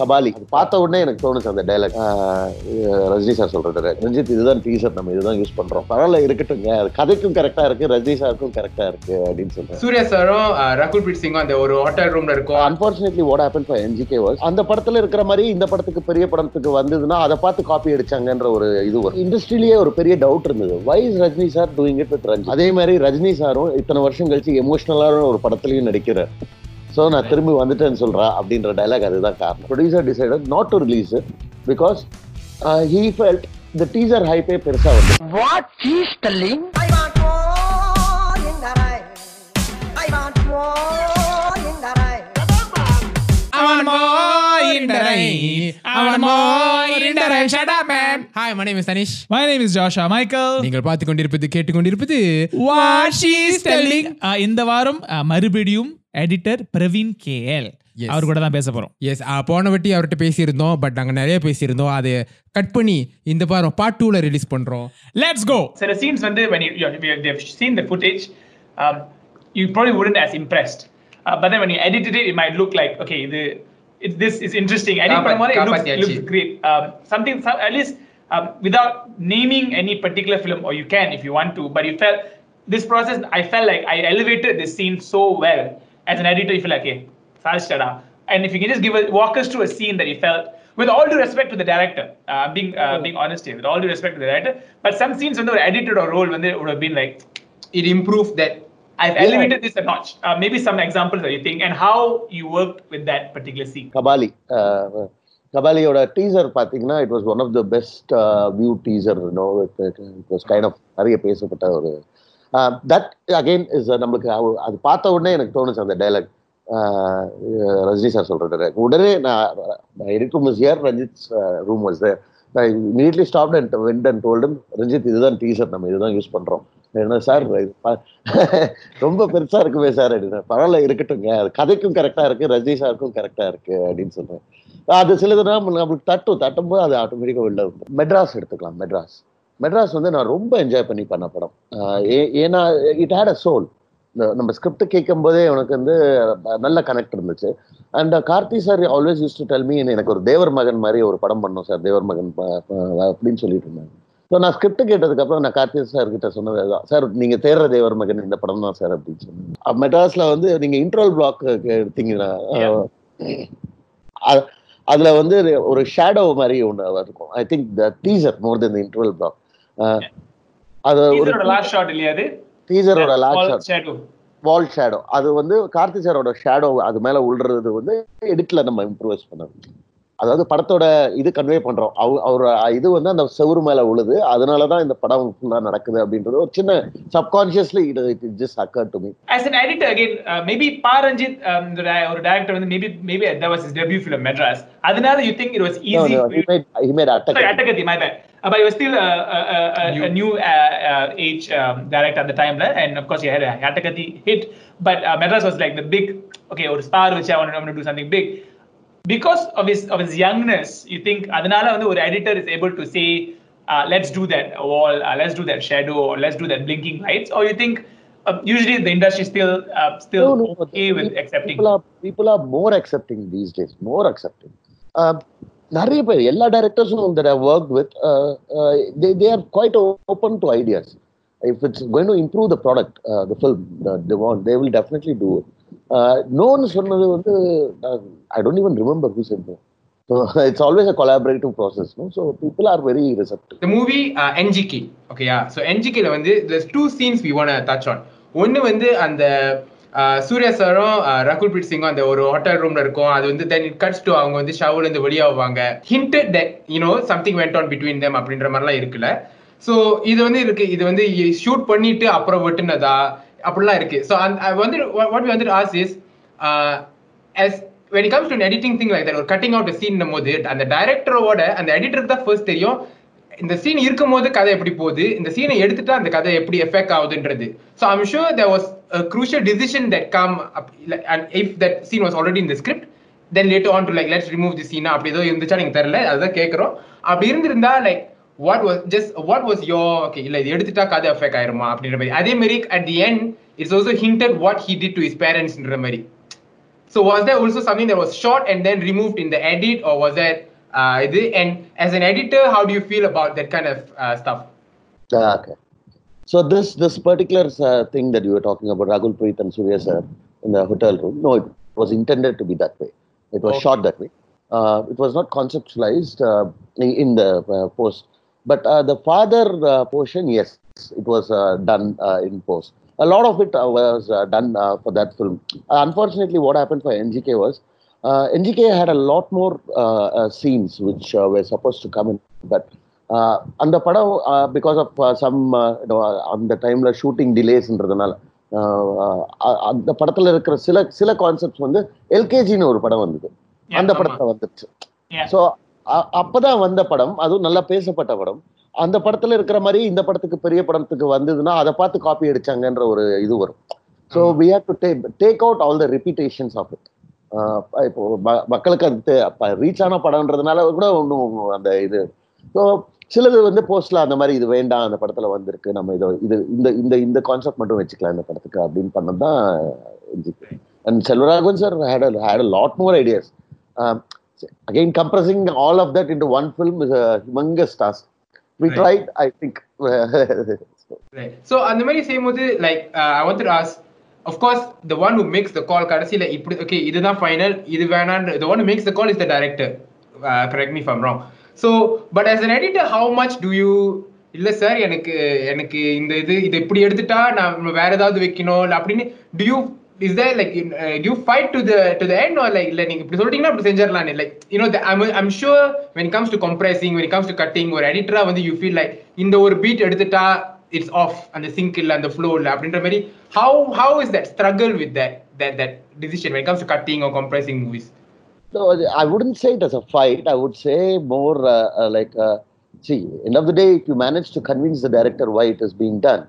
கபாலி. பார்த்த உடனே எனக்கு தோணுச்சு அந்த டைலாக் ரஜினி சார் சொல்ற dialogue. ரஞ்சித் இதுதான் டீசர் நம்ம இதுதான் யூஸ் பண்றோம். பரவாயில்ல இருக்கட்டுங்க அது கதைக்கும் கரெக்டா இருக்கு ரஜினி சாருக்கும் கரெக்டா இருக்கு அப்படின்னு சொல்றேன் சூர்யா சாரும் ரகுல் பிரீத் சிங்கும் அந்த ஒரு ஹோட்டல் ரூம்ல இருக்கும். Unfortunately what happen for NGK was அந்த படத்துல இருக்கிற மாதிரி இந்த படத்துக்கு பெரிய படத்துக்கு வந்ததுன்னா அதை பார்த்து காப்பி அடிச்சாங்கன்ற ஒரு இது வரும். இண்டஸ்ட்ரியிலேயே ஒரு பெரிய டவுட் இருந்தது. Why is Rajini sir doing it with Ranjith அதே மாதிரி ரஜினி சாரும் இத்தனை வருஷம் கழிச்சு எமோஷனலான ஒரு படத்துலயும் நடிக்கிறார். ஸோ நான் திரும்பி வந்துட்டேன்னு சொல்றா அப்படின்ற டைலாக் அதுதான் காரணம் producer decided not to release because he felt இந்த டீசர் ஹைப்பே பெருசா வந்து What he's telling? I want more in the rain. I want Hi, my name is Tanish. My name is Joshua Michael. நீங்கள் பார்த்து கொண்டிருப்பது கேட்டுக்கொண்டிருப்பது What she's telling. Uh, இந்த வாரம் uh, மறுபடியும் எடிட்டர் பிரவீன் கேஎல் Yes. அவர் கூட தான் பேச போறோம் எஸ் போன வாட்டி அவர்கிட்ட பேசியிருந்தோம் பட் நாங்கள் நிறைய பேசியிருந்தோம் அதை கட் பண்ணி இந்த வாரம் பார்ட் டூவில் ரிலீஸ் பண்ணுறோம் let's go So the scenes when they when you, they've seen the footage, um, you probably wouldn't as impressed. Uh, but then when you edited it, it might look like okay, the it, this is interesting. I think Panamana, it looks, looks great. Um, something, some, at least um, without naming any particular film, or you can if you want to, but you felt this process, I felt like I elevated this scene so well. As an editor, you feel like, hey, And if you can just give a, walk us through a scene that you felt, with all due respect to the director, uh, being uh, being honest here, with all due respect to the director, but some scenes when they were edited or rolled, when they would have been like, it improved that I've elevated this a notch. Uh, maybe some examples that you think and how you worked with that particular scene. Kabali ah, கபாலியோட teaser பார்த்தீங்கன்னா it was one of the best view teaser no it was kind of நிறைய பேசப்பட்ட ஒரு that again is நம்மளுக்கு அது பார்த்த உடனே எனக்கு தோணுச்சு அந்த டைலாக் ரஜினி சார் டைலாக் உடனே நான் edit room is here Ranjith room was there நான் immediately stop and went and told him Ranjith இதுதான் டீசர் நம்ம இதுதான் யூஸ் பண்றோம். என்ன சார்? ரொம்ப பெருசா இருக்குமே சார். அப்படின்னு பரவாயில்ல இருக்கட்டுங்க அது கதைக்கும் கரெக்டா இருக்கு ரஜினி சாருக்கும் கரெக்டா இருக்கு அப்படின்னு சொல்றேன். அது சிலதுனா நம்மளுக்கு தட்டும். தட்டும் போது அது ஆட்டோமேட்டிக்காக வந்துரும். மெட்ராஸ் எடுத்துக்கலாம் மெட்ராஸ். மெட்ராஸ் வந்து நான் ரொம்ப என்ஜாய் பண்ணி பண்ண படம். ஏன்னா இட் ஹேட் அ சோல் நம்ம ஸ்கிரிப்ட் கேட்கும் போதே உனக்கு வந்து நல்ல கனெக்ட் இருந்துச்சு. And Karthi sir always use to tell me எனக்கு ஒரு தேவர் மகன் மாதிரி ஒரு படம் பண்ணோம் சார் தேவர் மகன் அப்படின்னு சொல்லிட்டு இருந்தாங்க. ஸோ நான் ஸ்கிரிப்ட் கேட்டதுக்கு அப்புறம் நான் கார்த்தி சார் கிட்ட சொன்னது அதுதான். சார் நீங்க தேடுற தேவர் மகன் இந்த படம் தான் சார் அப்படின்னு சொன்னேன். மெட்ராஸ்ல வந்து நீங்க இன்ட்ரோல் பிளாக் எடுத்தீங்கன்னா அதுல வந்து ஒரு ஷேடோ மாதிரி ஒன்று இருக்கும். I think the teaser more then interval block அது ஒரு last shot இல்லையாது டீசரோட லாஸ்ட் shadow. வால் ஷேடோ அது வந்து கார்த்தி சாரோட ஷேடோ அது மேல உள்றது வந்து எடிட்ல நம்ம இம்ப்ரூவைஸ் பண்ணணும். அதாவது படத்தோட இது கன்வே பண்றோம் அவ அவர் இது வந்து அந்த செவுரு மேல உழுது அதனாலதான் இந்த படம் ஃபுல்லா நடக்குது அப்படின்றது ஒரு சின்ன subconsciously it it just occur to me As an editor again, uh, maybe Paranjit, um, the di- or director, வந்து maybe maybe that was his debut film Madras. அதனால you think it was No, easy. no, he made he made Sorry, attack. Attakati, my bad. Uh, but he was still a, a, a, a, new uh, uh, age um, director at the time, right? and of course he had a Attakati hit. But uh, Madras was like the big, okay, or star which I want to do something big. Because of his of his youngness, you think அதனால வந்து ஒரு editor is able to say, uh, let's do that wall, uh, let's do that shadow, or let's do that blinking lights, or you think uh, usually the industry still uh, still No, no, no. okay with accepting. People are people are more accepting these days. More accepting. Uh, நிறைய பேர் எல்லா டைரக்டர்ஸும் that I've worked with uh, uh, they they are quite open to ideas. If it's going to improve the product, uh, the film, uh, they want, they நோன்னு சொன்னது வந்து I don't even remember who said so it's always a collaborative process so people are very receptive the movie NGK ஓகேயா so என்ஜிகில வந்து those two scenes we want to touch on. வந்து அந்த சூர்யா சாரும் Rakul breath சிங்கும் அந்த ஒரு ஹோட்டல் ரூம்ல இருக்கும். அது வந்து தென் இட் கட்ஸ் டு அவங்க வந்து ஷவர்ல இருந்து வெளியாவாங்க hint that you know something went on between them அப்படின்ற மாதிரிலாம் இருக்குல்ல. ஸோ இது வந்து இருக்கு. இது வந்து ஷூட் பண்ணிட்டு அப்புறம் வெட்டுனதா? அப்படிலாம் இருக்கு. ஸோ uh, வந்து வாட் வி வந்து as is as when it comes to editing thing like ஒரு கட்டிங் அவுட் சீன் போது அந்த டைரக்டரோட அந்த எடிட்டருக்கு தான் ஃபர்ஸ்ட் தெரியும் இந்த சீன் இருக்கும்போது கதை எப்படி போகுது இந்த சீனை எடுத்துட்டா அந்த கதை எப்படி effect ஆகுதுன்றது. So I'm sure there was crucial decision that come up and if that scene was already in the script then later like to remove let's அப்படி ஏதோ இருந்துச்சா எனக்கு தெரில அதுதான் கேட்குறோம் அப்படி இருந்திருந்தா like What was just what was yo okay இல்ல இது எடுத்துட்டா கதை எஃபெக்ட் ஆயிருமா அப்படின்ற மாதிரி அதே மாதிரி at the end it's also hinted what he did to his பேரண்ட்ஸ்ன்ற மாதிரி So was there also something that was shot and then removed in the edit, or was that uh, இது? And as an editor, how do you feel about that kind of uh, stuff? Ah, okay. So this this particular uh, thing that you were talking about, Ragul Preet and Surya sir in the hotel room, no, it was intended to be that way. It was Okay. shot that way. Uh, it was not conceptualized uh, in in the uh, post, but uh, the father uh, portion, yes, it was uh, done uh, in post. A lot of it uh, was uh, done uh, for that film. Uh, unfortunately, what happened for NGK was uh, NGK had a lot more uh, uh, scenes which uh, were supposed to come in, but uh, அந்த படம் because of some அந்த டைம்ல shooting டிலேஸ்ன்றதுனால அந்த படத்துல இருக்கிற சில சில concepts வந்து எல்கேஜின்னு ஒரு படம் வந்தது அந்த. படத்துல வந்துருச்சு. ஸோ அப்பதான் வந்த படம். அதுவும் நல்லா பேசப்பட்ட படம். அந்த படத்துல இருக்கிற மாதிரி இந்த படத்துக்கு பெரிய படத்துக்கு வந்ததுன்னா அதை பார்த்து காப்பி அடிச்சாங்கன்ற ஒரு இது வரும். So we have to take take out all the repetitions of it இப்போ மக்களுக்கு அது ரீச் ஆன படம்ன்றதுனால கூட ஒன்றும் அந்த இது. ஸோ சிலது வந்து போஸ்ட்ல அந்த மாதிரி இது வேண்டாம் அந்த படத்துல வந்திருக்கு. நம்ம இதை இது இந்த இந்த இந்த கான்செப்ட் மட்டும் வச்சுக்கலாம் இந்த படத்துக்கு அப்படின்னு பண்ணதான் and Selvaraghavan sir had had lot more ideas again compressing all of that into one film is a humongous task we Right. tried i think Right. So அந்த மாதிரி செய்யும்போது like uh, I wanted to ask of course the one who makes the call கடைசியில இப்படி okay இதுதான் final இது வேணான்னு the one who makes the call is the director uh, correct me if I'm wrong so but as an editor how much do you இல்ல sir எனக்கு எனக்கு இந்த இது இது இப்படி எடுத்துட்டா நான் வேற ஏதாவது வைக்கணும் இல்ல அப்படின்னு do you is there like in, uh, do you fight to the to the end or like இல்ல நீங்க இப்படி சொல்லிட்டீங்கன்னா அப்படி செஞ்சிடலாம் like you know the, I'm I'm sure when it comes to compressing when it comes to cutting ஒரு எடிட்டரா வந்து you feel like இந்த ஒரு பீட் எடுத்துட்டா it's off அந்த sync இல்ல அந்த flow இல்ல அப்படின்ற மாதிரி how how is that struggle with that that that decision when it comes to cutting or compressing movies no i wouldn't say it as a fight i would say more uh, uh, like uh, see end of the day if you manage to convince the director why it is being done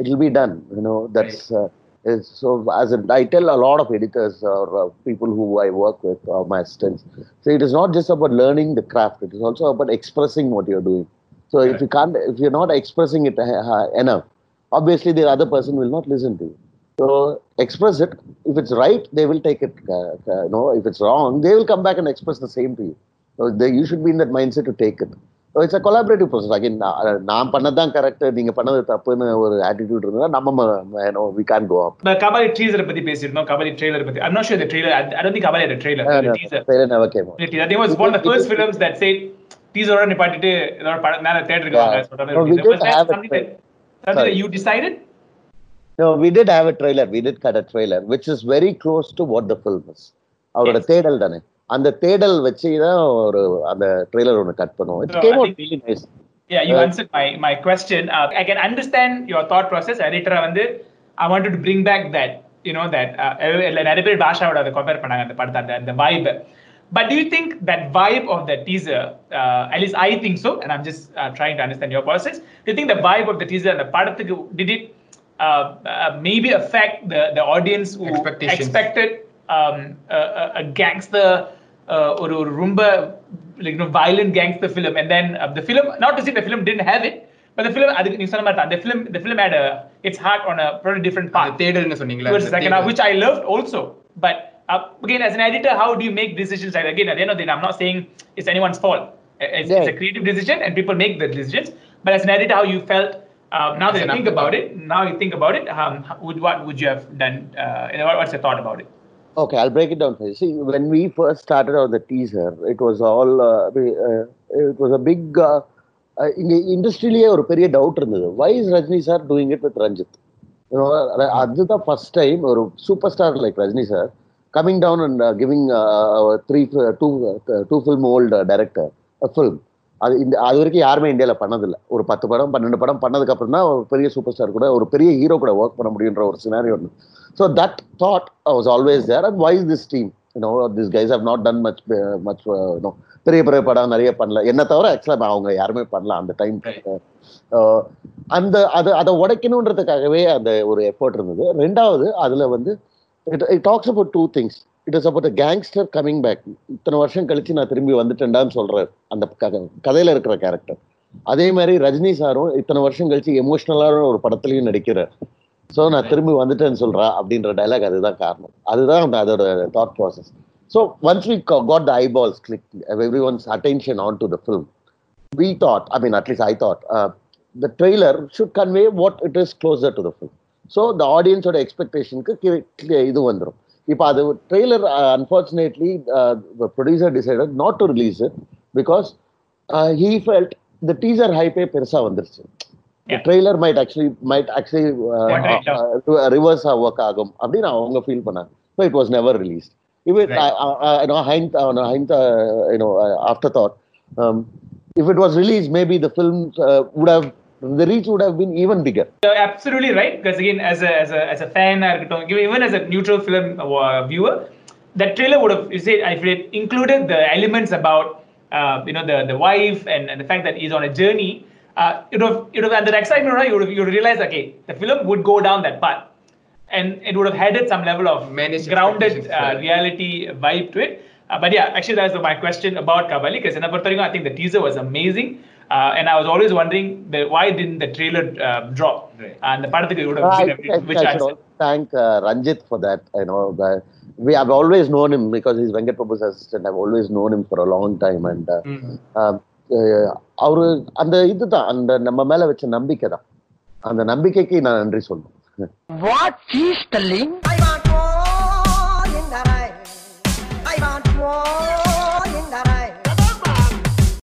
it will be done you know that's uh, is so as i tell a lot of editors or uh, people who i work with or my assistants so it is not just about learning the craft it is also about expressing what you're doing. So if you can't if you're not expressing it uh, uh, enough obviously the other person will not listen to you. So express it. If it's right they will take it uh, uh, no if it's wrong they will come back and express the same to you. So they, you should be in that mindset to take it it's a collaborative process again நான் பண்ணதான் correct நீங்க பண்ணது தப்புன்னு ஒரு attitude இருந்தா நம்ம can't go up The Kabali teaser பத்தி பேசியிருந்தோம் Kabali trailer பத்தி I'm not sure the trailer I, I don't think Kabali had a trailer Uh, the no, teaser trailer never came out. The teaser. I think it was one of the first films that said டீசரோட நிப்பாட்டிட்டு இதோட படம் மேல தேட்டருக்கு வாங்க Yeah. சொல்ற No, we மாதிரி did was that have a something you decided No, we did have a trailer. We did cut a trailer, which is very close to what the film is. அவரோட. தேடல் தானே அந்த தேடல் வச்சு தான் ஒரு அந்த ட்ரெய்லர் ஒன்று கட் பண்ணுவோம் it No, came I out think- really nice Yeah, you Uh, answered my my question. Uh, I can understand your thought process. Editor வந்து I wanted to bring back that you know that uh, இல்ல நிறைய பேர் பாஷாவோட அதை compare பண்ணாங்க அந்த படத்தை அந்த அந்த vibe. But do you think that vibe of the teaser, uh, at least I think so, and I'm just uh, trying to understand your process. Do you think the vibe of the teaser and the படத்துக்கு did it uh, uh, maybe affect the the audience who Expectations. expected um, a, a- a gangster uh, ஒரு ஒரு ரொம்ப like you know violent gangster film and then uh, the film not to say the film didn't have it but the film அதுக்கு நீ சொன்ன மாதிரி தான் the film the film had a its heart on a very different அந்த path தேடல்னு சொன்னீங்களா towards the அந்த second half தேடல். which I loved also but uh, again as an editor how do you make decisions like again at the end of the day I'm not saying it's anyone's fault it's, it's a Yeah. creative decision and people make the decisions but as an editor how you felt um, now that As you an think about it afterthought. now you think about it um, would, what would you have done uh, you know, what- what's your thought about it Okay, I'll break it down for you. See, when we first started out the teaser, it was all, uh, we- uh, it was a big, uh, uh, இங்க இண்டஸ்ட்ரியிலேயே ஒரு பெரிய doubt இருந்தது. Why is Rajini sir doing it with Ranjith You know, அத- அதுதான் first time ஒரு super star like Rajini sir coming down and giving three to to film old director film அது இந்த அது வரைக்கும் யாருமே இந்தியாவில் பண்ணதில்லை. ஒரு பத்து படம் பன்னெண்டு படம் பண்ணதுக்கு அப்புறம் தான் ஒரு பெரிய சூப்பர் ஸ்டார் கூட ஒரு பெரிய ஹீரோ கூட ஒர்க் பண்ண முடியுன்ற ஒரு சினாரியோ ஒன்று so that thought was always there and why's this team you know this guys have not done much much no பெரிய பெரிய படம் நிறைய பண்ணல. என்ன தவிர ஆக்சுவலாக அவங்க யாருமே பண்ணல அந்த டைம் அந்த அது அதை உடைக்கணுன்றதுக்காகவே அந்த ஒரு எஃபர்ட் இருந்தது. ரெண்டாவது அதுல வந்து it it talks about two things it is about gangster coming back இத்தனை வருஷம் கழிச்சு நான் திரும்பி வந்துட்டேன்டான்னு சொல்றாரு. அந்த க- கதையில இருக்கிற கேரக்டர் அதே மாதிரி ரஜினி சாரும் இத்தனை வருஷம் கழிச்சு எமோஷ்னலான ஒரு படத்துலயும் நடிக்கிறார். ஸோ நான் திரும்பி வந்துட்டேன்னு சொல்றா அப்படின்ற டைலாக் அதுதான் காரணம். அதுதான் அந்த அதோட thought process so once we got the eyeballs click every one's attention on to the film we thought I mean at least I thought the trailer should convey what it is closer to the film so the ஆடியன்ஸோட எக்ஸ்பெக்டேஷனுக்கு இது வந்துடும் இப்போ அது trailer unfortunately producer decided not to release it because he felt இந்த teaser ஹைப்பே பெருசாக வந்துருச்சு Yeah. Trailer might actually might actually What right now? Reverse work ஆகும் அப்படின்னு அவங்க ஃபீல் பண்ணாங்க so it was never release Even Right. I, I, I know, hind, uh, no, hind, uh, you know, uh, afterthought. Um, if it was released, maybe the film uh, would have the reach would have been even bigger. You're absolutely right. Because again, as a as a as a fan, or even as a neutral film uh, viewer, that trailer would have you say if it included the elements about uh, you know the the wife and, and the fact that he's on a journey. Uh, it would have, it would have, and the excitement, right? You would have, you would realize, okay, the film would go down that path, and it would have added some level of Managed grounded uh, reality vibe to it. Uh, but yeah, actually, that's my question about Kabali because in Apartharinga, I think the teaser was amazing. Uh, and I was always wondering the, why didn't the trailer uh, drop? Right. And the the would have I, seen I, every, I which I should thank uh, Ranjit for that. You know, the, we have always known him because he's Venkat Prabhu's assistant. I've always known him for a long time, and uh, um, uh, அவரு அந்த இதுதான் அந்த நம்ம மேல வச்ச நம்பிக்கை தான் அந்த நம்பிக்கைக்கு நான் நன்றி சொல்லணும் What she's telling? I want more in the rain. I want more